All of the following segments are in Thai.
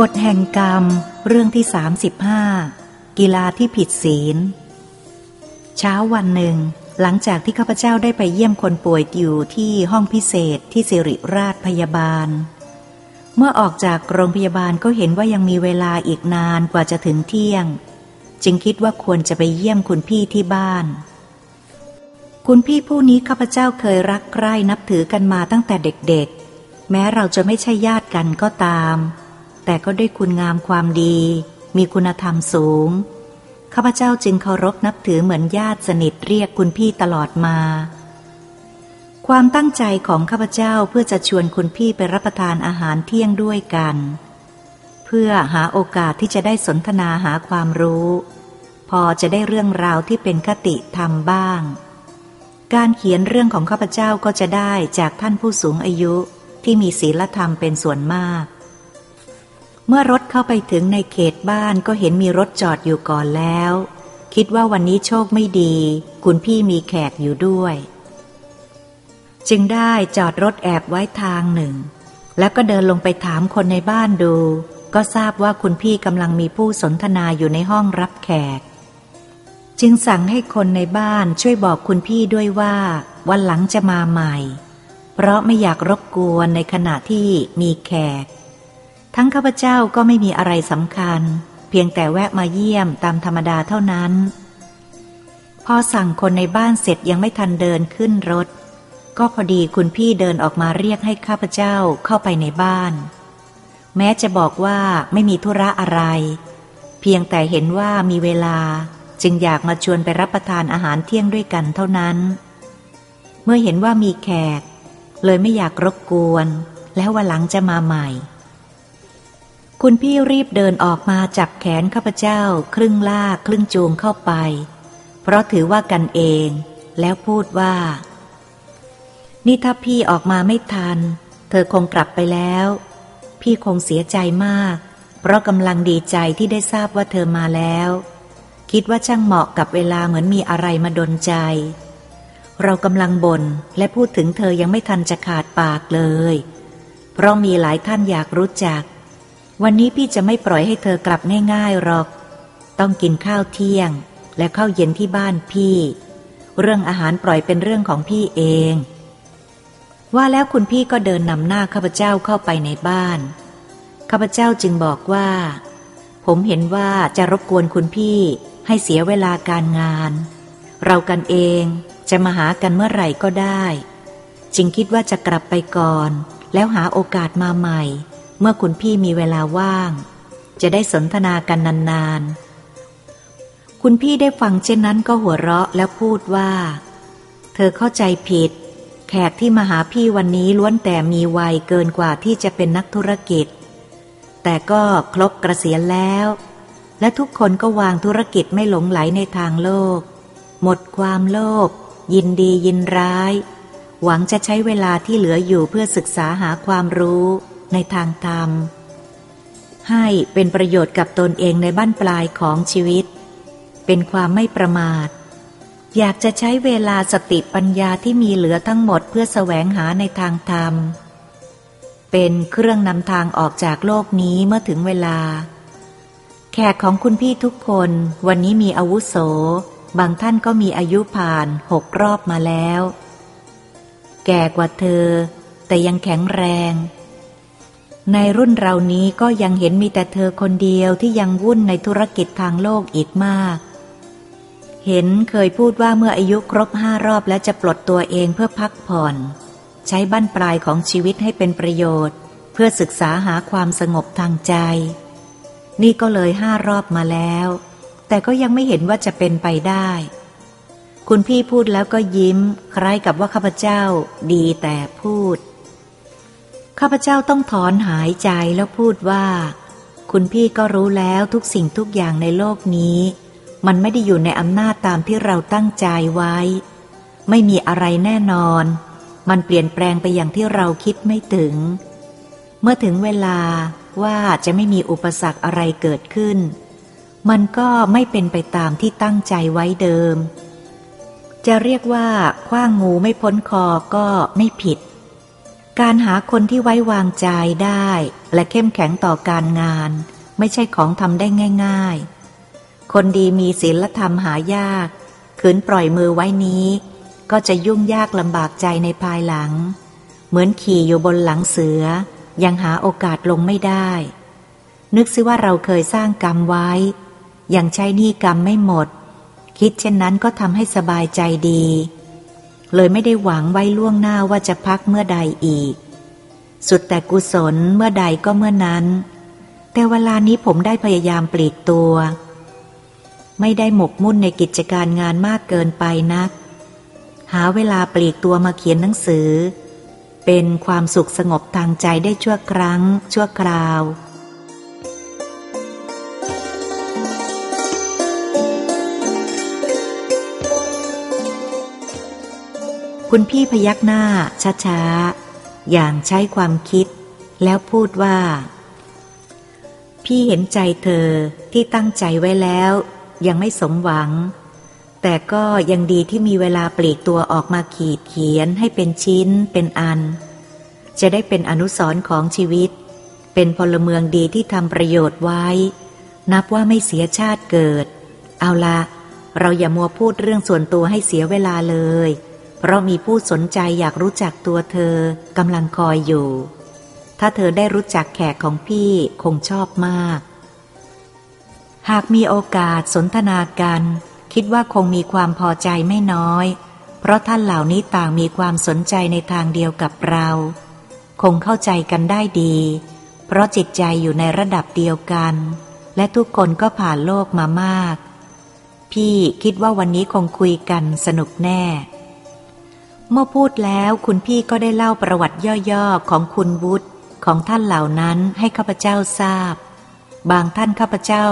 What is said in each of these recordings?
กฎแห่งกรรม เรื่องที่ 35 กีฬาที่ผิดศีล เช้าวันหนึ่ง หลังจากที่ข้าพเจ้าได้ไปเยี่ยมคนป่วยอยู่ที่ห้องพิเศษที่สิริราชพยาบาล เมื่อออกจากโรงพยาบาลก็เห็นว่ายังมีเวลาอีกนานกว่าจะถึงเที่ยง จึงคิดว่าควรจะไปเยี่ยมคุณพี่ที่บ้าน คุณพี่ผู้นี้ข้าพเจ้าเคยรักใคร่นับถือกันมาตั้งแต่เด็กๆ แม้เราจะไม่ใช่ญาติกันก็ตาม แต่ก็ด้วยคุณงามความดี มีคุณธรรมสูง ข้าพเจ้าจึงเคารพนับถือเหมือนญาติสนิทเรียกคุณพี่ตลอดมา ความตั้งใจของข้าพเจ้าเพื่อจะชวนคุณพี่ไปรับประทานอาหารเที่ยงด้วยกัน เพื่อหาโอกาสที่จะได้สนทนาหาความรู้ พอจะได้เรื่องราวที่เป็นคติธรรมบ้าง การเขียนเรื่องของข้าพเจ้าก็จะได้จากท่านผู้สูงอายุที่มีศีลธรรมเป็นส่วนมาก เมื่อรถเข้าไปถึงในเขตบ้านก็เห็นมีรถจอดอยู่ก่อนแล้ว คิดว่าวันนี้โชคไม่ดี คุณพี่มีแขกอยู่ด้วย จึงได้จอดรถแอบไว้ทางหนึ่ง แล้วก็เดินลงไปถามคนในบ้านดู ก็ทราบว่าคุณพี่กำลังมีผู้สนทนาอยู่ในห้องรับแขก จึงสั่งให้คนในบ้านช่วยบอกคุณพี่ด้วยว่า วันหลังจะมาใหม่ เพราะไม่อยากรบกวนในขณะที่มีแขก ทั้งข้าพเจ้าก็ไม่มีอะไรสำคัญ เพียงแต่แวะมาเยี่ยมตามธรรมดาเท่านั้น พอสั่งคนในบ้านเสร็จยังไม่ทันเดินขึ้นรถ ก็พอดีคุณพี่เดินออกมาเรียกให้ข้าพเจ้าเข้าไปในบ้าน แม้จะบอกว่าไม่มีธุระอะไร เพียงแต่เห็นว่ามีเวลาจึงอยากมาชวนไปรับประทานอาหารเที่ยงด้วยกันเท่านั้น เมื่อเห็นว่ามีแขก เลยไม่อยากรบกวน แล้ววันหลังจะมาใหม่ คุณพี่รีบเดินออกมาจับแขนข้าพเจ้า ครึ่งลากครึ่งจูงเข้าไป เพราะถือว่ากันเอง แล้วพูดว่า นี่ถ้าพี่ออกมาไม่ทัน เธอคงกลับไปแล้ว พี่คงเสียใจมาก เพราะกำลังดีใจที่ได้ทราบว่าเธอมาแล้ว คิดว่าช่างเหมาะกับเวลาเหมือนมีอะไรมาดนใจ เรากำลังบน่นและพูดถึงเธอยังไม่ทันจะขาดปากเลย เพราะมีหลายท่านอยากรู้จัก วันนี้พี่จะไม่ปล่อยให้เธอกลับง่ายๆหรอก ต้องกินข้าวเที่ยง และข้าวเย็นที่บ้านพี่ เรื่องอาหารปล่อยเป็นเรื่องของพี่เอง ว่าแล้วคุณพี่ก็เดินนำหน้าข้าพเจ้าเข้าไปในบ้าน ข้าพเจ้าจึงบอกว่า ผมเห็นว่าจะรบกวนคุณพี่ให้เสียเวลาการงาน เรากันเองจะมาหากันเมื่อไหร่ก็ได้ จึงคิดว่าจะกลับไปก่อน แล้วหาโอกาสมาใหม่ เมื่อคุณพี่มีเวลาว่าง จะได้สนทนากันนานๆ คุณพี่ได้ฟังเช่นนั้นก็หัวเราะแล้วพูดว่า เธอเข้าใจผิด แขกที่มาหาพี่วันนี้ล้วนแต่มีวัยเกินกว่าที่จะเป็นนักธุรกิจ แต่ก็ครบกระเสียนแล้ว และทุกคนก็วางธุรกิจไม่หลงไหลในทางโลก หมดความโลภยินดียินร้าย หวังจะใช้เวลาที่เหลืออยู่เพื่อศึกษาหาความรู้ ในทางธรรม ให้เป็นประโยชน์กับตนเองในบ้านปลายของชีวิต เป็นความไม่ประมาท อยากจะใช้เวลาสติปัญญาที่มีเหลือทั้งหมดเพื่อแสวงหาในทางธรรม เป็นเครื่องนำทางออกจากโลกนี้เมื่อถึงเวลา แขกของคุณพี่ทุกคนวันนี้มีอาวุโส บางท่านก็มีอายุผ่านหกรอบมาแล้ว แก่กว่าเธอแต่ยังแข็งแรง ในรุ่นเรานี้ก็ยังเห็นมีแต่เธอคนเดียวที่ยังวุ่นในธุรกิจทางโลกอีกมาก เห็นเคยพูดว่าเมื่ออายุครบห้ารอบแล้วจะปลดตัวเองเพื่อพักผ่อน ใช้บั้นปลายของชีวิตให้เป็นประโยชน์ เพื่อศึกษาหาความสงบทางใจ นี่ก็เลยห้ารอบมาแล้ว แต่ก็ยังไม่เห็นว่าจะเป็นไปได้ คุณพี่พูดแล้วก็ยิ้ม คล้ายกับว่าข้าพเจ้า ดีแต่พูด ข้าพเจ้าต้องถอนหายใจแล้วพูดว่า คุณพี่ก็รู้แล้วทุกสิ่งทุกอย่างในโลกนี้ มันไม่ได้อยู่ในอำนาจตามที่เราตั้งใจไว้ ไม่มีอะไรแน่นอน มันเปลี่ยนแปลงไปอย่างที่เราคิดไม่ถึง เมื่อถึงเวลาว่าจะไม่มีอุปสรรคอะไรเกิดขึ้น มันก็ไม่เป็นไปตามที่ตั้งใจไว้เดิม จะเรียกว่าคว้างงูไม่พ้นคอก็ไม่ผิด การหาคนที่ไว้วางใจได้ และเข้มแข็งต่อการงาน ไม่ใช่ของทำได้ง่าย ๆ คนดีมีศีลธรรมหายาก ขืนปล่อยมือไว้นี้ ก็จะยุ่งยากลำบากใจในภายหลัง เหมือนขี่อยู่บนหลังเสือ ยังหาโอกาสลงไม่ได้ นึกซิว่าเราเคยสร้างกรรมไว้ ยังใช้หนี้กรรมไม่หมด คิดเช่นนั้นก็ทำให้สบายใจดี เลยไม่ได้หวังไว้ล่วงหน้าว่าจะพักเมื่อใดอีก สุดแต่กุศลเมื่อใดก็เมื่อนั้น แต่เวลานี้ผมได้พยายามปลีกตัว ไม่ได้หมกมุ่นในกิจการงานมากเกินไปนัก หาเวลาปลีกตัวมาเขียนหนังสือ เป็นความสุขสงบทางใจได้ชั่วครั้ง ชั่วคราว คุณพี่พยักหน้า ช้าๆ อย่างใช้ความคิด แล้วพูดว่า พี่เห็นใจเธอที่ตั้งใจไว้แล้ว ยังไม่สมหวัง แต่ก็ยังดีที่มีเวลาปลีกตัวออกมาขีดเขียนให้เป็นชิ้นเป็นอัน จะได้เป็นอนุสรณ์ของชีวิต เป็นพลเมืองดีที่ทำประโยชน์ไว้ นับว่าไม่เสียชาติเกิด เอาละเราอย่ามัวพูดเรื่องส่วนตัวให้เสียเวลาเลย เพราะมีผู้สนใจอยากรู้จักตัวเธอกำลังคอยอยู่ ถ้าเธอได้รู้จักแขกของพี่คงชอบมาก หากมีโอกาสสนทนากัน คิดว่าคงมีความพอใจไม่น้อย เพราะท่านเหล่านี้ต่างมีความสนใจในทางเดียวกับเรา คงเข้าใจกันได้ดี เพราะจิตใจอยู่ในระดับเดียวกัน และทุกคนก็ผ่านโลกมามาก พี่คิดว่าวันนี้คงคุยกันสนุกแน่ เมื่อพูดแล้วคุณพี่ก็ได้เล่าประวัติย่อๆของคุณวุฒิของท่านเหล่านั้นให้ข้าพเจ้าทราบ บางท่านข้าพเจ้า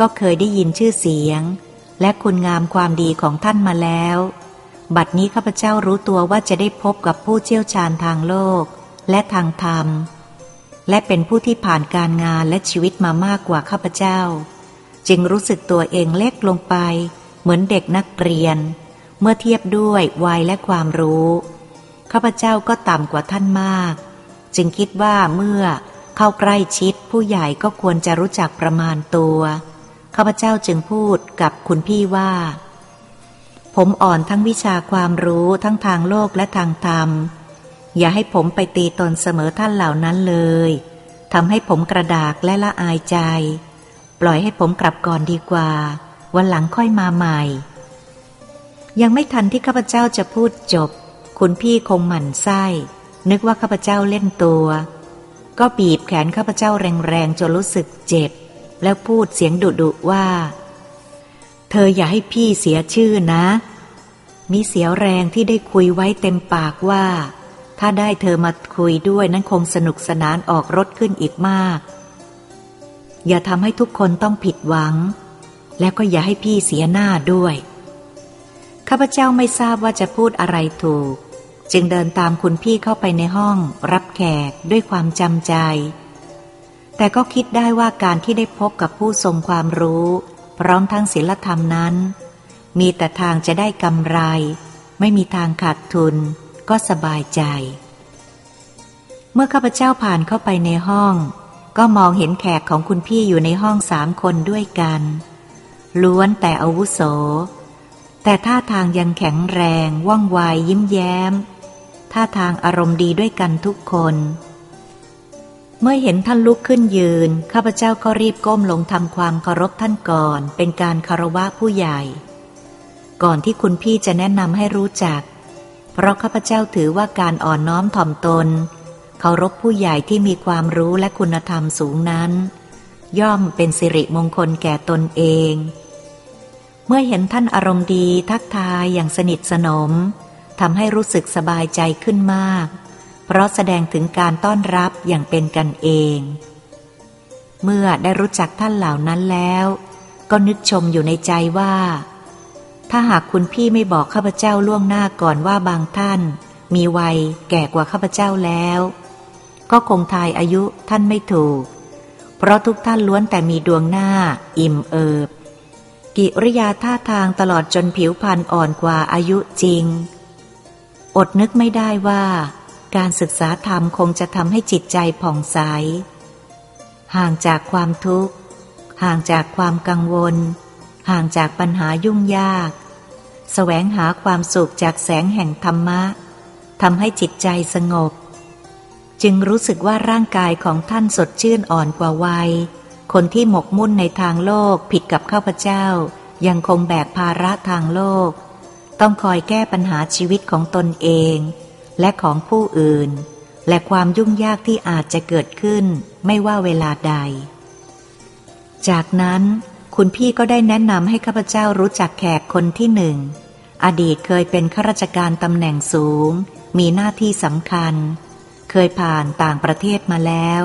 ก็เคยได้ยินชื่อเสียง และคุณงามความดีของท่านมาแล้ว บัดนี้ข้าพเจ้ารู้ตัวว่าจะได้พบกับผู้เชี่ยวชาญทางโลก และทางธรรม และเป็นผู้ที่ผ่านการงานและชีวิตมามากกว่าข้าพเจ้า จึงรู้สึกตัวเองเล็กลงไป เหมือนเด็กนักเรียน เมื่อเทียบด้วยวัยและความรู้ข้าพเจ้าก็ต่ำกว่าท่านมาก จึงคิดว่าเมื่อเข้าใกล้ชิดผู้ใหญ่ก็ควรจะรู้จักประมาณตัวข้าพเจ้าจึงพูดกับคุณพี่ว่า ผมอ่อนทั้งวิชาความรู้ทั้งทางโลกและทางธรรม อย่าให้ผมไปตีตนเสมอท่านเหล่านั้นเลยทำให้ผมกระดากและละอายใจ ปล่อยให้ผมกลับก่อนดีกว่า วันหลังค่อยมาใหม่ ยังไม่ทันที่ข้าพเจ้าจะพูดจบ คุณพี่คงหมั่นไส้ นึกว่าข้าพเจ้าเล่นตัว ก็บีบแขนข้าพเจ้าแรงๆจนรู้สึกเจ็บ แล้วพูดเสียงดุดุว่า เธออย่าให้พี่เสียชื่อนะ มีเสียวแรงที่ได้คุยไว้เต็มปากว่า ถ้าได้เธอมาคุยด้วยนั้นคงสนุกสนานออกรถขึ้นอีกมาก อย่าทำให้ทุกคนต้องผิดหวัง แล้วก็อย่าให้พี่เสียหน้าด้วย ข้าพเจ้าไม่ทราบว่าจะพูดอะไรถูก จึงเดินตามคุณพี่เข้าไปในห้องรับแขกด้วยความจำใจ แต่ก็คิดได้ว่าการที่ได้พบกับผู้ทรงความรู้ พร้อมทั้งศีลธรรมนั้น มีแต่ทางจะได้กำไร ไม่มีทางขาดทุน ก็สบายใจ เมื่อข้าพเจ้าผ่านเข้าไปในห้อง ก็มองเห็นแขกของคุณพี่อยู่ในห้องสามคนด้วยกัน ล้วนแต่อาวุโส แต่ท่าทางยังแข็งแรงว่องไวยิ้มแย้ม ท่าทางอารมณ์ดีด้วยกันทุกคน เมื่อเห็นท่านลุกขึ้นยืน ข้าพเจ้าก็รีบก้มลงทำความเคารพท่านก่อน เป็นการคารวะผู้ใหญ่ ก่อนที่คุณพี่จะแนะนำให้รู้จัก เพราะข้าพเจ้าถือว่าการอ่อนน้อมถ่อมตน เคารพผู้ใหญ่ที่มีความรู้และคุณธรรมสูงนั้น ย่อมเป็นสิริมงคลแก่ตนเอง เมื่อเห็นท่านอารมณ์ดีทักทายอย่างสนิทสนมทำให้รู้สึกสบายใจขึ้นมาก เพราะแสดงถึงการต้อนรับอย่างเป็นกันเอง เมื่อได้รู้จักท่านเหล่านั้นแล้ว ก็นึกชมอยู่ในใจว่า ถ้าหากคุณพี่ไม่บอกข้าพเจ้าล่วงหน้าก่อนว่าบางท่าน มีวัยแก่กว่าข้าพเจ้าแล้ว ก็คงทายอายุท่านไม่ถูก เพราะทุกท่านล้วนแต่มีดวงหน้า อิ่มเอิบ กิริยาท่าทางตลอดจนผิวพรรณอ่อนกว่าอายุจริง อดนึกไม่ได้ว่า การศึกษาธรรมคงจะทำให้จิตใจผ่องใส ห่างจากความทุกข์ ห่างจากความกังวล ห่างจากปัญหายุ่งยากแสวงหาความสุขจากแสงแห่งธรรมะทำให้จิตใจสงบ จึงรู้สึกว่าร่างกายของท่านสดชื่นอ่อนกว่าวัย คนที่หมกมุ่นในทางโลกผิดกับข้าพเจ้า ยังคงแบกภาระทางโลก ต้องคอยแก้ปัญหาชีวิตของตนเอง และของผู้อื่น และความยุ่งยากที่อาจจะเกิดขึ้นไม่ว่าเวลาใด จากนั้นคุณพี่ก็ได้แนะนำให้ข้าพเจ้ารู้จักแขกคนที่หนึ่ง อดีตเคยเป็นข้าราชการตำแหน่งสูง มีหน้าที่สำคัญ เคยผ่านต่างประเทศมาแล้ว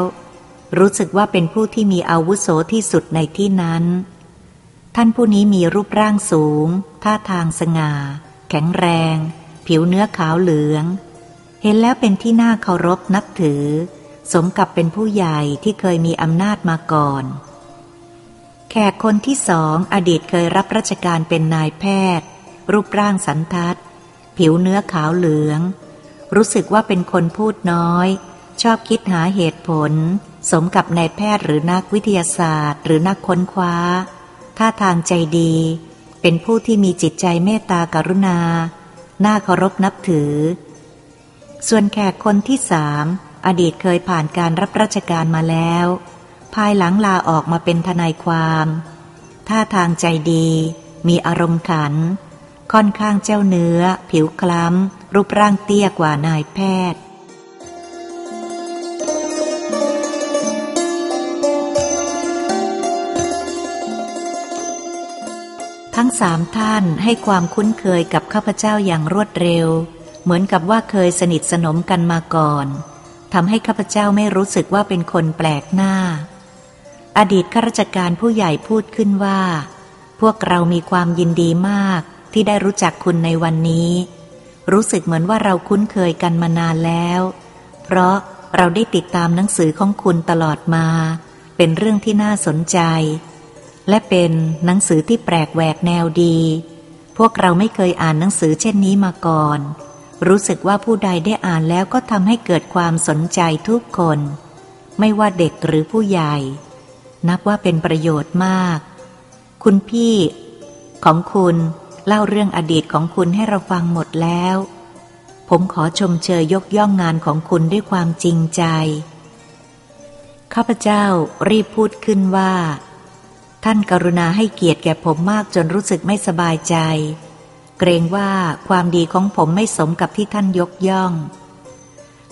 รู้สึกว่าเป็นผู้ที่มีอาวุโสที่สุดในที่นั้น ท่านผู้นี้มีรูปร่างสูง ท่าทางสง่า แข็งแรง ผิวเนื้อขาวเหลือง เห็นแล้วเป็นที่น่าเคารพนับถือ สมกับเป็นผู้ใหญ่ที่เคยมีอำนาจมาก่อน แขกคนที่สองอดีตเคยรับราชการเป็นนายแพทย์ รูปร่างสันทัด ผิวเนื้อขาวเหลือง รู้สึกว่าเป็นคนพูดน้อย ชอบคิดหาเหตุผล สมกับนายแพทย์หรือนักวิทยาศาสตร์ หรือนักค้นคว้า ท่าทางใจดี เป็นผู้ที่มีจิตใจเมตตากรุณา น่าเคารพนับถือ ส่วนแขกคนที่สามอดีตเคยผ่านการรับราชการมาแล้ว ภายหลังลาออกมาเป็นทนายความ ท่าทางใจดี มีอารมณ์ขัน ค่อนข้างเจ้าเนื้อ ผิวคล้ำ รูปร่างเตี้ยกว่านายแพทย์ ทั้งสามท่านให้ความคุ้นเคยกับข้าพเจ้าอย่างรวดเร็ว เหมือนกับว่าเคยสนิทสนมกันมาก่อนทำให้ข้าพเจ้าไม่รู้สึกว่าเป็นคนแปลกหน้า อดีตข้าราชการผู้ใหญ่พูดขึ้นว่า พวกเรามีความยินดีมากที่ได้รู้จักคุณในวันนี้ รู้สึกเหมือนว่าเราคุ้นเคยกันมานานแล้ว เพราะเราได้ติดตามหนังสือของคุณตลอดมา เป็นเรื่องที่น่าสนใจ และเป็นหนังสือที่แปลกแหวกแนวดี พวกเราไม่เคยอ่านหนังสือเช่นนี้มาก่อน รู้สึกว่าผู้ใดได้อ่านแล้วก็ทำให้เกิดความสนใจทุกคน ไม่ว่าเด็กหรือผู้ใหญ่ นับว่าเป็นประโยชน์มาก คุณพี่ ของคุณเล่าเรื่องอดีตของคุณให้เราฟังหมดแล้ว ผมขอชมเชยยกย่องงานของคุณด้วยความจริงใจ ข้าพเจ้ารีบพูดขึ้นว่า ท่านกรุณาให้เกียรติแก่ผมมากจนรู้สึกไม่สบายใจ เกรงว่าความดีของผมไม่สมกับที่ท่านยกย่อง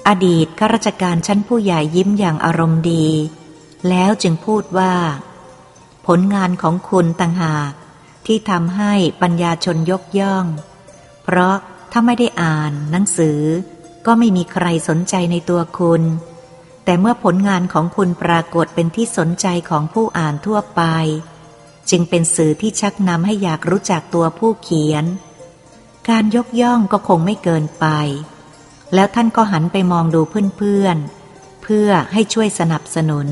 อดีตข้าราชการชั้นผู้ใหญ่ยิ้มอย่างอารมณ์ดี แล้วจึงพูดว่า ผลงานของคุณต่างหากที่ทำให้ปัญญาชนยกย่อง เพราะถ้าไม่ได้อ่านหนังสือ ก็ไม่มีใครสนใจในตัวคุณ แต่เมื่อผลงานของคุณปรากฏเป็นที่สนใจของผู้อ่านทั่วไป จึงเป็นสื่อที่ชักนำให้อยากรู้จักตัวผู้เขียน การยกย่องก็คงไม่เกินไป แล้วท่านก็หันไปมองดูเพื่อนๆ เพื่อให้ช่วยสนับสนุน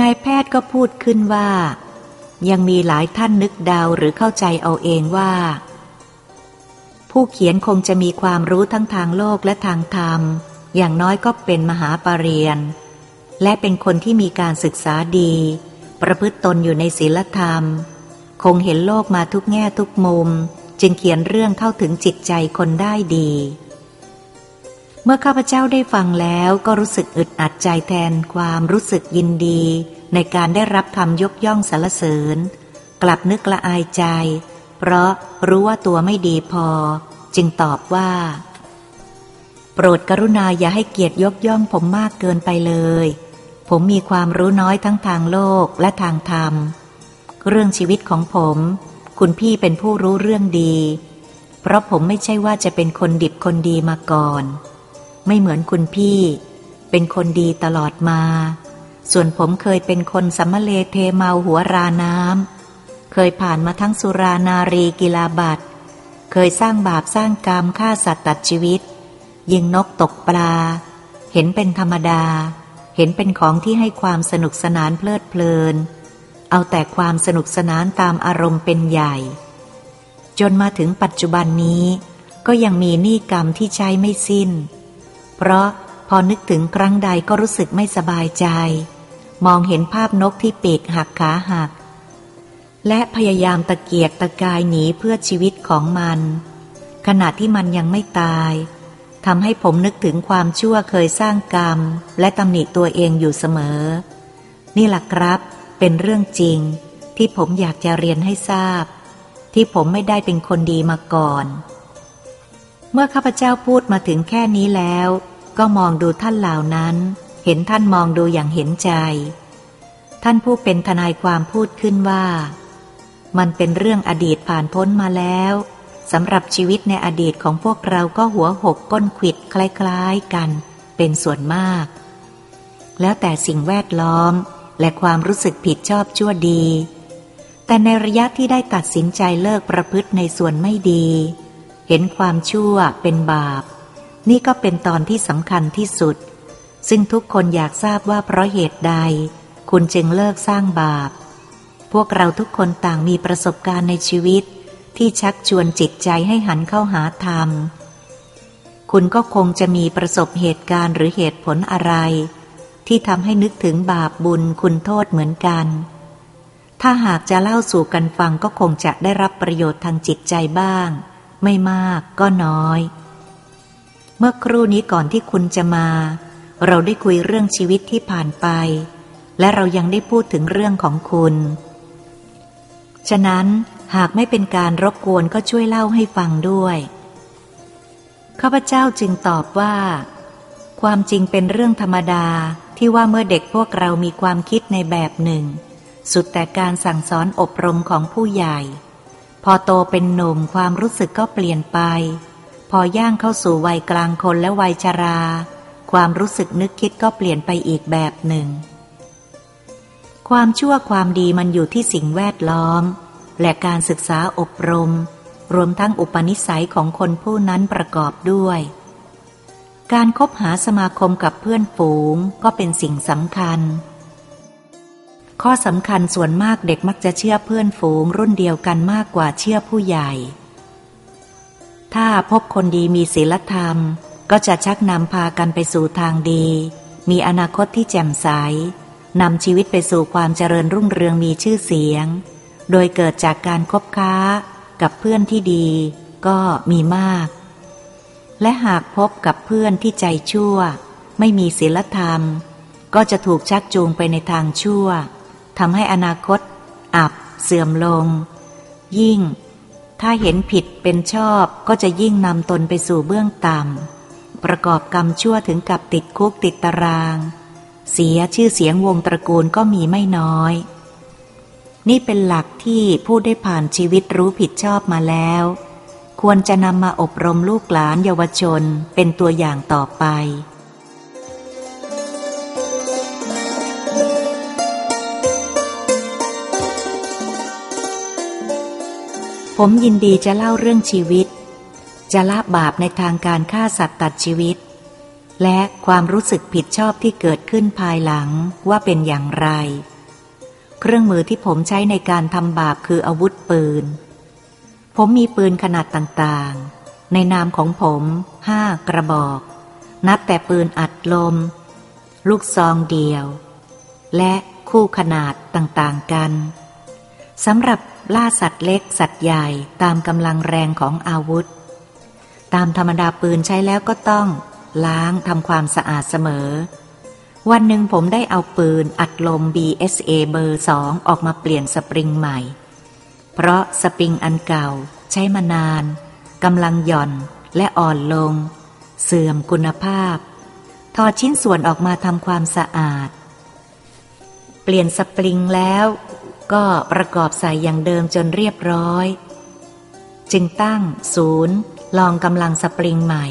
นายแพทย์ก็พูดขึ้นว่า ยังมีหลายท่านนึกเดาหรือเข้าใจเอาเองว่า ผู้เขียนคงจะมีความรู้ทั้งทางโลกและทางธรรม อย่างน้อยก็เป็นมหาปรริญญาและเป็นคนที่มีการศึกษาดี ประพฤติตนอยู่ในศีลธรรม คงเห็นโลกมาทุกแง่ทุกมุม จึงเขียนเรื่องเข้าถึงจิตใจคนได้ดี เมื่อข้าพเจ้าได้ฟังแล้วก็รู้สึกอึดอัดใจแทนความรู้สึกยินดี ในการได้รับคำยกย่องสรรเสริญ กลับนึกละอายใจ เพราะรู้ว่าตัวไม่ดีพอ จึงตอบว่า โปรดกรุณาอย่าให้เกียรติยกย่องผมมากเกินไปเลย ผมมีความรู้น้อยทั้งทางโลกและทางธรรม เรื่องชีวิตของผม คุณพี่เป็นผู้รู้เรื่องดี เพราะผมไม่ใช่ว่าจะเป็นคนดิบคนดีมาก่อน ไม่เหมือนคุณพี่ เป็นคนดีตลอดมา ส่วนผมเคยเป็นคนสัมเลเทเมาหัวราน้ำ เคยผ่านมาทั้งสุรานารีกิลาบัตเคยสร้างบาปสร้างกรรมฆ่าสัตว์ตัดชีวิต ยิงนกตกปลา เห็นเป็นธรรมดา เห็นเป็นของที่ให้ความสนุกสนานเพลิดเพลิน เอาแต่ความสนุกสนานตามอารมณ์เป็นใหญ่ จนมาถึงปัจจุบันนี้ ก็ยังมีหนี้กรรมที่ใช้ไม่สิ้น เพราะพอนึกถึงครั้งใดก็รู้สึกไม่สบายใจ มองเห็นภาพนกที่ปีกหักขาหัก และพยายามตะเกียกตะกายหนีเพื่อชีวิตของมัน ขณะที่มันยังไม่ตาย ทำให้ผมนึกถึงความชั่วเคยสร้างกรรม และตำหนิตัวเองอยู่เสมอ นี่แหละครับ เป็นเรื่องจริง ที่ผมอยากจะเรียนให้ทราบ ที่ผมไม่ได้เป็นคนดีมาก่อน เมื่อข้าพเจ้าพูดมาถึงแค่นี้แล้ว ก็มองดูท่านเหล่านั้น เห็นท่านมองดูอย่างเห็นใจ ท่านผู้เป็นทนายความพูดขึ้นว่า มันเป็นเรื่องอดีตผ่านพ้นมาแล้ว สำหรับชีวิตในอดีตของพวกเราก็หัวหกก้นขิดคล้ายๆกัน เป็นส่วนมาก แล้วแต่สิ่งแวดล้อมและความรู้สึกผิดชอบชั่วดี แต่ในระยะที่ได้ตัดสินใจเลิกประพฤติในส่วนไม่ดี เห็นความชั่วเป็นบาป นี่ก็เป็นตอนที่สำคัญที่สุด ซึ่งทุกคนอยากทราบว่าเพราะเหตุใด คุณจึงเลิกสร้างบาป พวกเราทุกคนต่างมีประสบการณ์ในชีวิต ที่ชักชวนจิตใจให้หันเข้าหาธรรม คุณก็คงจะมีประสบเหตุการณ์หรือเหตุผลอะไร ที่ทำให้นึกถึงบาปบุญคุณโทษเหมือนกัน ถ้าหากจะเล่าสู่กันฟังก็คงจะได้รับประโยชน์ทางจิตใจบ้าง ไม่มากก็น้อย เมื่อครู่นี้ก่อนที่คุณจะมา เราได้คุยเรื่องชีวิตที่ผ่านไป และเรายังได้พูดถึงเรื่องของคุณ ฉะนั้น หากไม่เป็นการรบกวนก็ช่วยเล่าให้ฟังด้วยข้าพเจ้าจึงตอบว่า ความจริงเป็นเรื่องธรรมดาที่ว่าเมื่อเด็กพวกเรามีความคิดในแบบหนึ่ง สุดแต่การสั่งสอนอบรมของผู้ใหญ่ พอโตเป็นหนุ่มความรู้สึกก็เปลี่ยนไป พอย่างเข้าสู่วัยกลางคนและวัยชรา ความรู้สึกนึกคิดก็เปลี่ยนไปอีกแบบหนึ่ง ความชั่วความดีมันอยู่ที่สิ่งแวดล้อม และการศึกษาอบรม รวมทั้งอุปนิสัยของคนผู้นั้นประกอบด้วย การคบหาสมาคมกับเพื่อนฝูงก็เป็นสิ่งสำคัญ ข้อสำคัญส่วนมากเด็กมักจะเชื่อเพื่อนฝูงรุ่นเดียวกันมากกว่าเชื่อผู้ใหญ่ ถ้าพบคนดีมีศีลธรรม ก็จะชักนำพากันไปสู่ทางดี มีอนาคตที่แจ่มใสนำชีวิตไปสู่ความเจริญรุ่งเรืองมีชื่อเสียง โดยเกิดจากการคบค้ากับเพื่อนที่ดีก็มีมาก และหากพบกับเพื่อนที่ใจชั่ว ไม่มีศีลธรรม ก็จะถูกชักจูงไปในทางชั่วทำให้อนาคต อับ เสื่อมลง ยิ่ง ถ้าเห็นผิดเป็นชอบก็จะยิ่งนำตนไปสู่เบื้องต่ำประกอบกรรมชั่วถึงกับติดคุกติดตาราง เสียชื่อเสียงวงตระกูลก็มีไม่น้อย นี่เป็นหลักที่ผู้ได้ผ่านชีวิตรู้ผิดชอบมาแล้ว ควรจะนำมาอบรมลูกหลานเยาวชนเป็นตัวอย่างต่อไป ผมยินดีจะเล่าเรื่องชีวิต จะละบาปในทางการฆ่าสัตว์ตัดชีวิต และความรู้สึกผิดชอบที่เกิดขึ้นภายหลังว่าเป็นอย่างไร เครื่องมือที่ผมใช้ในการทำบาปคืออาวุธปืน ผมมีปืนขนาดต่างๆ ในนามของผมห้ากระบอก นับแต่ปืนอัดลม ลูกซองเดียว และคู่ขนาดต่างๆกันสำหรับล่าสัตว์เล็กสัตว์ใหญ่ตามกำลังแรงของอาวุธ ตามธรรมดาปืนใช้แล้วก็ต้อง ล้างทำความสะอาดเสมอ วันหนึ่งผมได้เอาปืนอัดลม BSA เบอร์สองออกมาเปลี่ยนสปริงใหม่ เพราะสปริงอันเก่าใช้มานานกำลังหย่อนและอ่อนลง เสื่อมคุณภาพถอดชิ้นส่วนออกมาทำความสะอาด เปลี่ยนสปริงแล้วก็ประกอบใส่อย่างเดิมจนเรียบร้อย จึงตั้งศูนย์ลองกำลังสปริงใหม่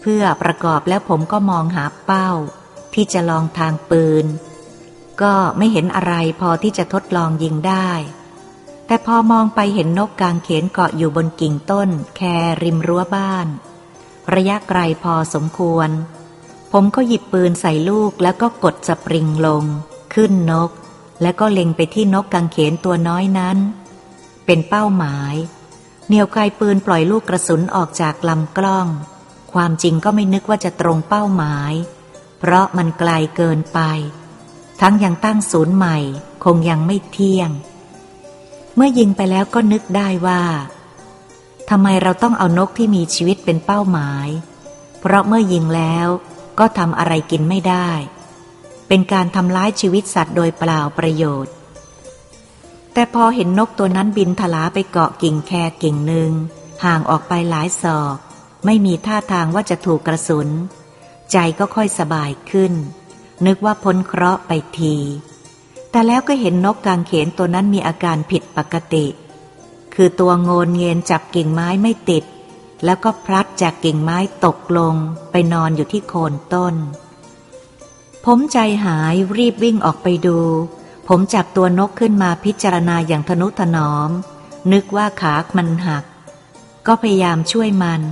เพื่อประกอบแล้วผมก็มองหาเป้า ที่จะลองทางปืน ก็ไม่เห็นอะไรพอที่จะทดลองยิงได้ แต่พอมองไปเห็นนกกางเขนเกาะอยู่บนกิ่งต้น แคริมรั้วบ้าน ระยะไกลพอสมควร ผมก็หยิบปืนใส่ลูกแล้วก็กดสปริงลง ขึ้นนก แล้วก็เล็งไปที่นกกางเขนตัวน้อยนั้น เป็นเป้าหมายเหนียวไกลปืนปล่อยลูกกระสุนออกจากลำกล้อง ความจริงก็ไม่นึกว่าจะตรงเป้าหมาย เพราะมันไกลเกินไป ทั้งยังตั้งศูนย์ใหม่คงยังไม่เที่ยง เมื่อยิงไปแล้วก็นึกได้ว่าทำไมเราต้องเอานกที่มีชีวิตเป็นเป้าหมาย เพราะเมื่อยิงแล้วก็ทำอะไรกินไม่ได้ เป็นการทำร้ายชีวิตสัตว์โดยเปล่าประโยชน์ แต่พอเห็นนกตัวนั้นบินทลาไปเกาะกิ่งแคกิ่งหนึ่งห่างออกไปหลายศอก ไม่มีท่าทางว่าจะถูกกระสุน ใจก็ค่อยสบายขึ้น นึกว่าพ้นเคราะห์ไปที แต่แล้วก็เห็นนกกางเขนตัวนั้นมีอาการผิดปกติ คือตัวโงนเงียนจับกิ่งไม้ไม่ติด แล้วก็พลัดจากกิ่งไม้ตกลงไปนอนอยู่ที่โคนต้น ผมใจหายรีบวิ่งออกไปดู ผมจับตัวนกขึ้นมาพิจารณาอย่างทนุถนอม นึกว่าขามันหัก ก็พยายามช่วยมัน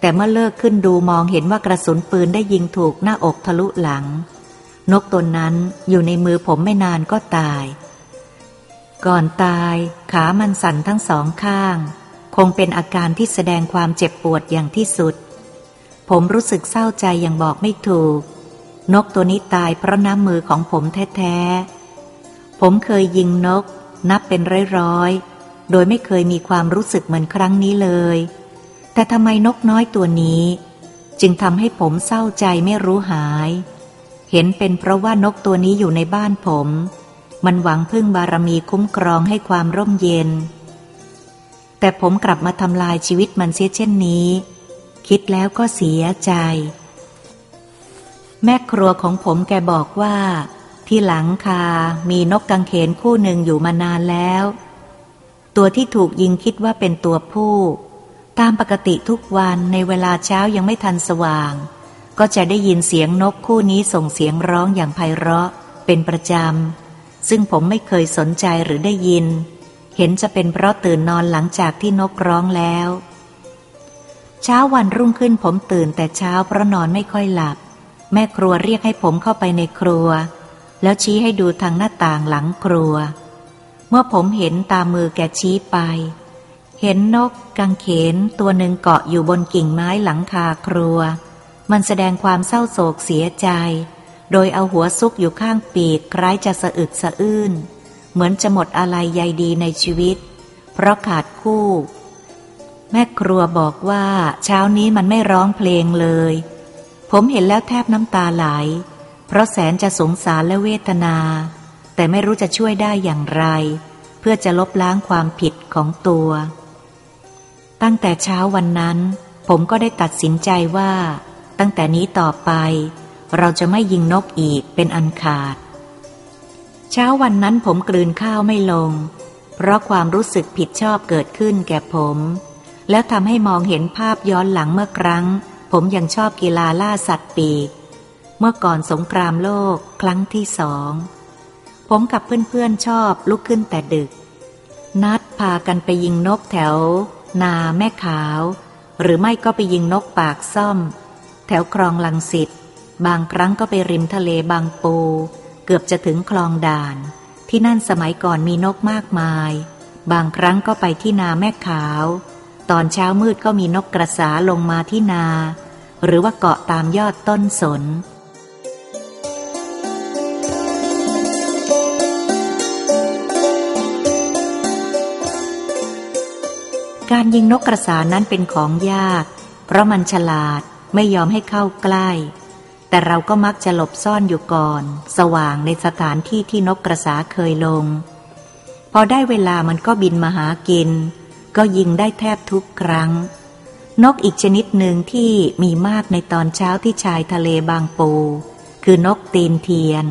แต่เมื่อเลิกขึ้นดูมองเห็นว่ากระสุนปืนได้ยิงถูกหน้าอกทะลุหลัง นกตัวนั้นอยู่ในมือผมไม่นานก็ตาย ก่อนตาย ขามันสั่นทั้งสองข้าง คงเป็นอาการที่แสดงความเจ็บปวดอย่างที่สุด ผมรู้สึกเศร้าใจอย่างบอกไม่ถูก นกตัวนี้ตายเพราะน้ำมือของผมแท้ๆ ผมเคยยิงนก นับเป็นร้อยๆ โดยไม่เคยมีความรู้สึกเหมือนครั้งนี้เลย แต่ทำไมนกน้อยตัวนี้ จึงทำให้ผมเศร้าใจไม่รู้หาย เห็นเป็นเพราะว่านกตัวนี้อยู่ในบ้านผม มันหวังพึ่งบารมีคุ้มครองให้ความร่มเย็น แต่ผมกลับมาทำลายชีวิตมันเสียเช่นนี้ คิดแล้วก็เสียใจ แม่ครัวของผมแกบอกว่า ที่หลังคา มีนกกังเขนคู่หนึ่งอยู่มานานแล้ว ตัวที่ถูกยิงคิดว่าเป็นตัวผู้ ตามปกติทุกวันในเวลาเช้ายังไม่ทันสว่าง ก็จะได้ยินเสียงนกคู่นี้ส่งเสียงร้องอย่างไพเราะ เป็นประจำ ซึ่งผมไม่เคยสนใจหรือได้ยิน เห็นจะเป็นเพราะตื่นนอนหลังจากที่นกร้องแล้ว เช้าวันรุ่งขึ้นผมตื่นแต่เช้าเพราะนอนไม่ค่อยหลับ แม่ครัวเรียกให้ผมเข้าไปในครัว แล้วชี้ให้ดูทางหน้าต่างหลังครัว เมื่อผมเห็นตามมือแกชี้ไป เห็นนกกังเขนตัวหนึ่งเกาะอยู่บนกิ่งไม้หลังคาครัว มันแสดงความเศร้าโศกเสียใจ โดยเอาหัวซุกอยู่ข้างปีกคล้ายจะสะอึกสะอื้น เหมือนจะหมดอะไรใยดีในชีวิต เพราะขาดคู่ แม่ครัวบอกว่าเช้านี้มันไม่ร้องเพลงเลย ผมเห็นแล้วแทบน้ำตาไหล เพราะแสนจะสงสารและเวทนา แต่ไม่รู้จะช่วยได้อย่างไร เพื่อจะลบล้างความผิดของตัว ตั้งแต่เช้าวันนั้น ผมก็ได้ตัดสินใจว่า ตั้งแต่นี้ต่อไป เราจะไม่ยิงนกอีกเป็นอันขาด เช้าวันนั้นผมกลืนข้าวไม่ลง เพราะความรู้สึกผิดชอบเกิดขึ้นแก่ผม แล้วทำให้มองเห็นภาพย้อนหลังเมื่อครั้ง ผมยังชอบกีฬาล่าสัตว์ปีก เมื่อก่อนสงครามโลกครั้งที่สองผมกับเพื่อนๆชอบลุกขึ้นแต่ดึก นัดพากันไปยิงนกแถว นาแม่ขาว หรือไม่ก็ไปยิงนกปากซ่อม แถวคลองลังสิตบางครั้งก็ไปริมทะเลบางปู เกือบจะถึงคลองด่าน ที่นั่นสมัยก่อนมีนกมากมาย บางครั้งก็ไปที่นาแม่ขาว ตอนเช้ามืดก็มีนกกระสาลงมาที่นา หรือว่าเกาะตามยอดต้นสน การยิงนกกระสานั้นเป็นของยาก เพราะมันฉลาดไม่ยอมให้เข้าใกล้ แต่เราก็มักจะหลบซ่อนอยู่ก่อน สว่างในสถานที่ที่นกกระสาเคยลง พอได้เวลามันก็บินมาหากิน ก็ยิงได้แทบทุกครั้ง นกอีกชนิดหนึ่งที่มีมากในตอนเช้าที่ชายทะเลบางปู คือนกตีนเทียน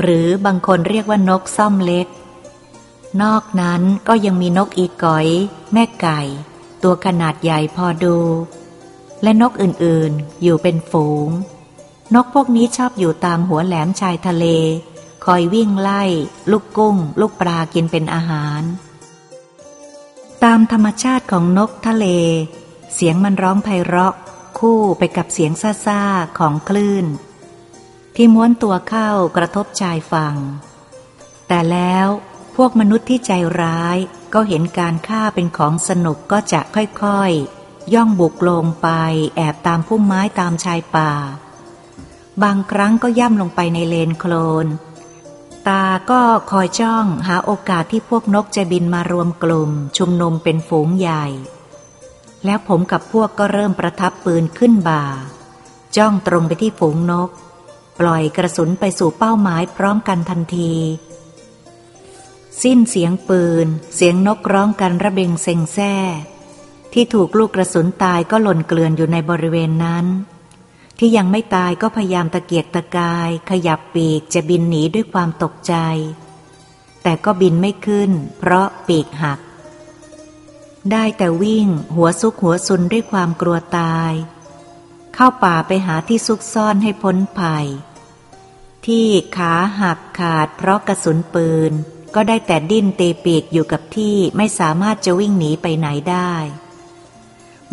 หรือบางคนเรียกว่านกซ่อมเล็ก นอกนั้นก็ยังมีนกอีกอย แม่ไก่ ตัวขนาดใหญ่พอดู และนกอื่นๆอยู่เป็นฝูง นกพวกนี้ชอบอยู่ตามหัวแหลมชายทะเล คอยวิ่งไล่ ลูกกุ้ง ลูกปลากินเป็นอาหาร ตามธรรมชาติของนกทะเล เสียงมันร้องไพเราะ คู่ไปกับเสียงซ่าๆของคลื่น ที่ม้วนตัวเข้ากระทบชายฝั่งแต่แล้ว พวกมนุษย์ที่ใจร้ายก็เห็นการฆ่าเป็นของสนุกก็จะค่อยๆ ย่องบุกลงไป แอบตามพุ่มไม้ตามชายป่า บางครั้งก็ย่ำลงไปในเลนโคลน ตาก็คอยจ้องหาโอกาสที่พวกนกจะบินมารวมกลุ่ม ชุมนุมเป็นฝูงใหญ่ แล้วผมกับพวกก็เริ่มประทับปืนขึ้นบ่า จ้องตรงไปที่ฝูงนก ปล่อยกระสุนไปสู่เป้าหมายพร้อมกันทันที สิ้นเสียงปืน เสียงนกร้องกันระเบงเซ็งแซ่ ที่ถูกลูกกระสุนตายก็หล่นเกลื่อนอยู่ในบริเวณนั้น ที่ยังไม่ตายก็พยายามตะเกียกตะกาย ขยับปีกจะบินหนีด้วยความตกใจ แต่ก็บินไม่ขึ้น เพราะปีกหัก ได้แต่วิ่ง หัวซุกหัวซุนด้วยความกลัวตาย เข้าป่าไปหาที่ซุกซ่อนให้พ้นภัย ที่ขาหักขาดเพราะกระสุนปืน ก็ได้แต่ดิ้นเตปีกอยู่กับที่ไม่สามารถจะวิ่งหนีไปไหนได้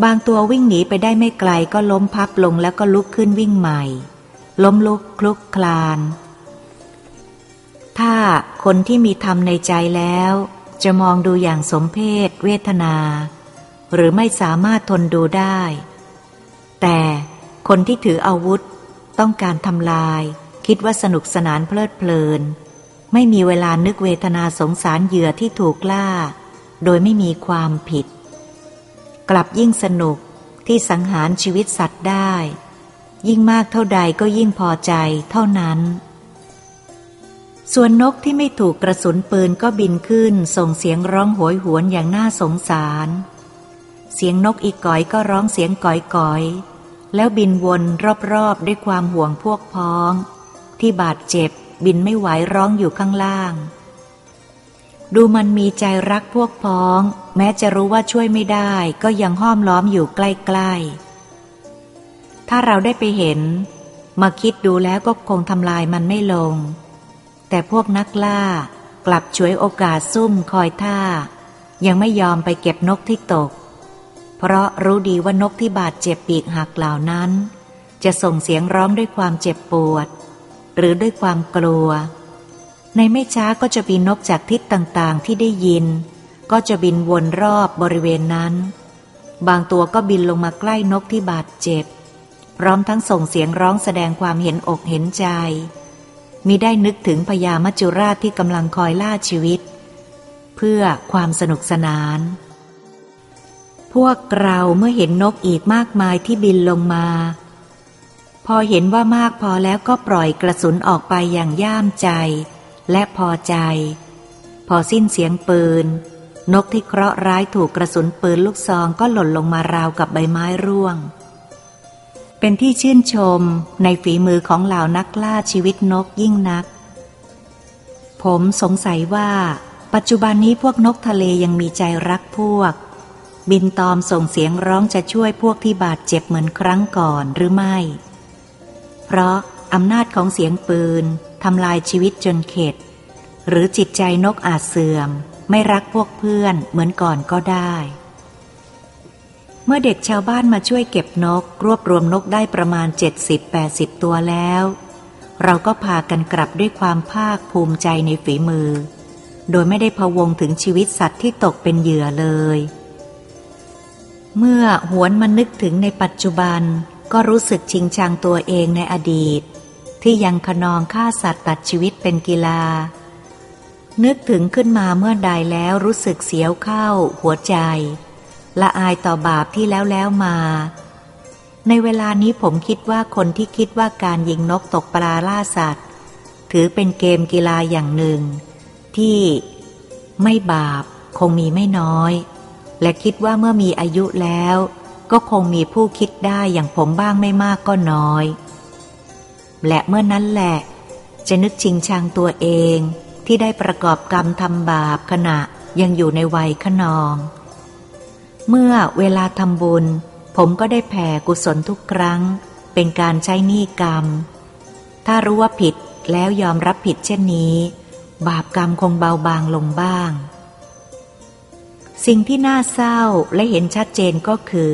บางตัววิ่งหนีไปได้ไม่ไกลก็ล้มพับลงแล้วก็ลุกขึ้นวิ่งใหม่ ล้มลุกคลุกคลาน ถ้าคนที่มีธรรมในใจแล้ว จะมองดูอย่างสมเพศเวทนา หรือไม่สามารถทนดูได้ แต่คนที่ถืออาวุธ ต้องการทำลาย คิดว่าสนุกสนานเพลิดเพลิน ไม่มีเวลานึกเวทนาสงสารเหยื่อที่ถูกล่า โดยไม่มีความผิด กลับยิ่งสนุกที่สังหารชีวิตสัตว์ได้ ยิ่งมากเท่าใดก็ยิ่งพอใจเท่านั้น ส่วนนกที่ไม่ถูกกระสุนปืนก็บินขึ้น ส่งเสียงร้องโหยหวนอย่างน่าสงสาร เสียงนกอีกก่อยก็ร้องเสียงก่อยก่อยแล้วบินวนรอบๆด้วยความห่วงพวกพ้อง ที่บาดเจ็บ บินไม่ไหวร้องอยู่ข้างล่าง ดูมันมีใจรักพวกพ้อง แม้จะรู้ว่าช่วยไม่ได้ก็ยังห้อมล้อมอยู่ใกล้ๆ ถ้าเราได้ไปเห็น มาคิดดูแล้วก็คงทำลายมันไม่ลง แต่พวกนักล่ากลับช่วยโอกาสซุ่มคอยท่า ยังไม่ยอมไปเก็บนกที่ตก เพราะรู้ดีว่านกที่บาดเจ็บปีกหักเหล่านั้น จะส่งเสียงร้องด้วยความเจ็บปวด หรือด้วยความกลัว ในไม่ช้าก็จะบินนกจากทิศต่างๆที่ได้ยิน ก็จะบินวนรอบบริเวณนั้น บางตัวก็บินลงมาใกล้นกที่บาดเจ็บ พร้อมทั้งส่งเสียงร้องแสดงความเห็นอกเห็นใจมีได้นึกถึงพญามัจจุราชที่กำลังคอยล่าชีวิต เพื่อความสนุกสนาน พวกเราเมื่อเห็นนกอีกมากมายที่บินลงมา พอเห็นว่ามากพอแล้วก็ปล่อยกระสุนออกไปอย่างย่ามใจ และพอใจ พอสิ้นเสียงปืน นกที่เคราะห์ร้ายถูกกระสุนปืนลูกซองก็หล่นลงมาราวกับใบไม้ร่วง เป็นที่ชื่นชมในฝีมือของเหล่านักล่าชีวิตนกยิ่งนัก ผมสงสัยว่า ปัจจุบันนี้พวกนกทะเลยังมีใจรักพวก บินตอมส่งเสียงร้องจะช่วยพวกที่บาดเจ็บเหมือนครั้งก่อนหรือไม่ ราะอำนาจของเสียงปืนทำลายชีวิตจนเข็ด หรือจิตใจนกอาจเสื่อม ไม่รักพวกเพื่อนเหมือนก่อนก็ได้ เมื่อเด็กชาวบ้านมาช่วยเก็บนก รวบรวมนกได้ประมาณ 70-80 ตัวแล้ว เราก็พากันกลับด้วยความภาคภูมิใจในฝีมือ โดยไม่ได้พะวงถึงชีวิตสัตว์ที่ตกเป็นเหยื่อเลย เมื่อหวนมานึกถึงในปัจจุบัน ก็รู้สึกชิงชังตัวเองในอดีต ที่ยังขนองฆ่าสัตว์ตัดชีวิตเป็นกีฬา นึกถึงขึ้นมาเมื่อใดแล้วรู้สึกเสียวเข้า หัวใจ ละอายต่อบาปที่แล้วแล้วมา ในเวลานี้ผมคิดว่าคนที่คิดว่าการยิงนกตกปลาล่าสัตว์ ถือเป็นเกมกีฬาอย่างหนึ่ง ที่ไม่บาปคงมีไม่น้อย และคิดว่าเมื่อมีอายุแล้ว ก็คงมีผู้คิดได้อย่างผมบ้างไม่มากก็น้อย และเมื่อนั้นแหละ จะนึกชิงชังตัวเองที่ได้ประกอบกรรมทำบาปขณะยังอยู่ในวัยขนอง เมื่อเวลาทำบุญ ผมก็ได้แผ่กุศลทุกครั้ง เป็นการใช้หนี้กรรม ถ้ารู้ว่าผิดแล้วยอมรับผิดเช่นนี้ บาปกรรมคงเบาบางลงบ้าง สิ่งที่น่าเศร้าและเห็นชัดเจนก็คือ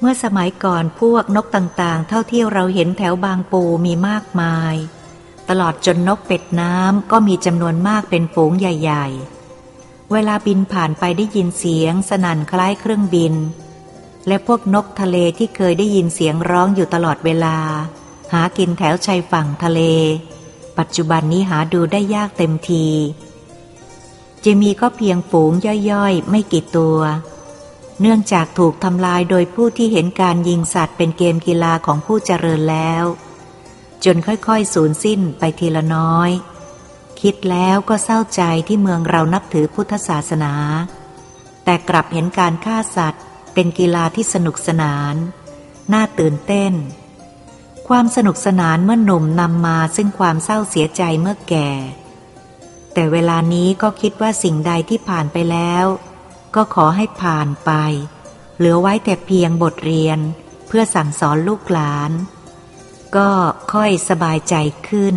เมื่อสมัยก่อนพวกนกต่างๆ เท่าที่เราเห็นแถวบางปูมีมากมาย ตลอดจนนกเป็ดน้ำก็มีจำนวนมากเป็นฝูงใหญ่ ๆ เวลาบินผ่านไปได้ยินเสียงสนั่นคล้ายเครื่องบิน และพวกนกทะเลที่เคยได้ยินเสียงร้องอยู่ตลอดเวลา หากินแถวชายฝั่งทะเล ปัจจุบันนี้หาดูได้ยากเต็มที จะมีก็เพียงฝูงย่อยๆ ไม่กี่ตัว เนื่องจากถูกทำลายโดยผู้ที่เห็นการยิงสัตว์เป็นเกมกีฬาของผู้เจริญแล้ว จนค่อยๆ สูญสิ้นไปทีละน้อย คิดแล้วก็เศร้าใจที่เมืองเรานับถือพุทธศาสนา แต่กลับเห็นการฆ่าสัตว์ เป็นกีฬาที่สนุกสนาน น่าตื่นเต้น ความสนุกสนานเมื่อหนุ่มนำมาซึ่งความเศร้าเสียใจเมื่อแก่ แต่เวลานี้ก็คิดว่าสิ่งใดที่ผ่านไปแล้ว ก็ขอให้ผ่านไป เหลือไว้แต่เพียงบทเรียนเพื่อสั่งสอนลูกหลาน ก็ค่อยสบายใจขึ้น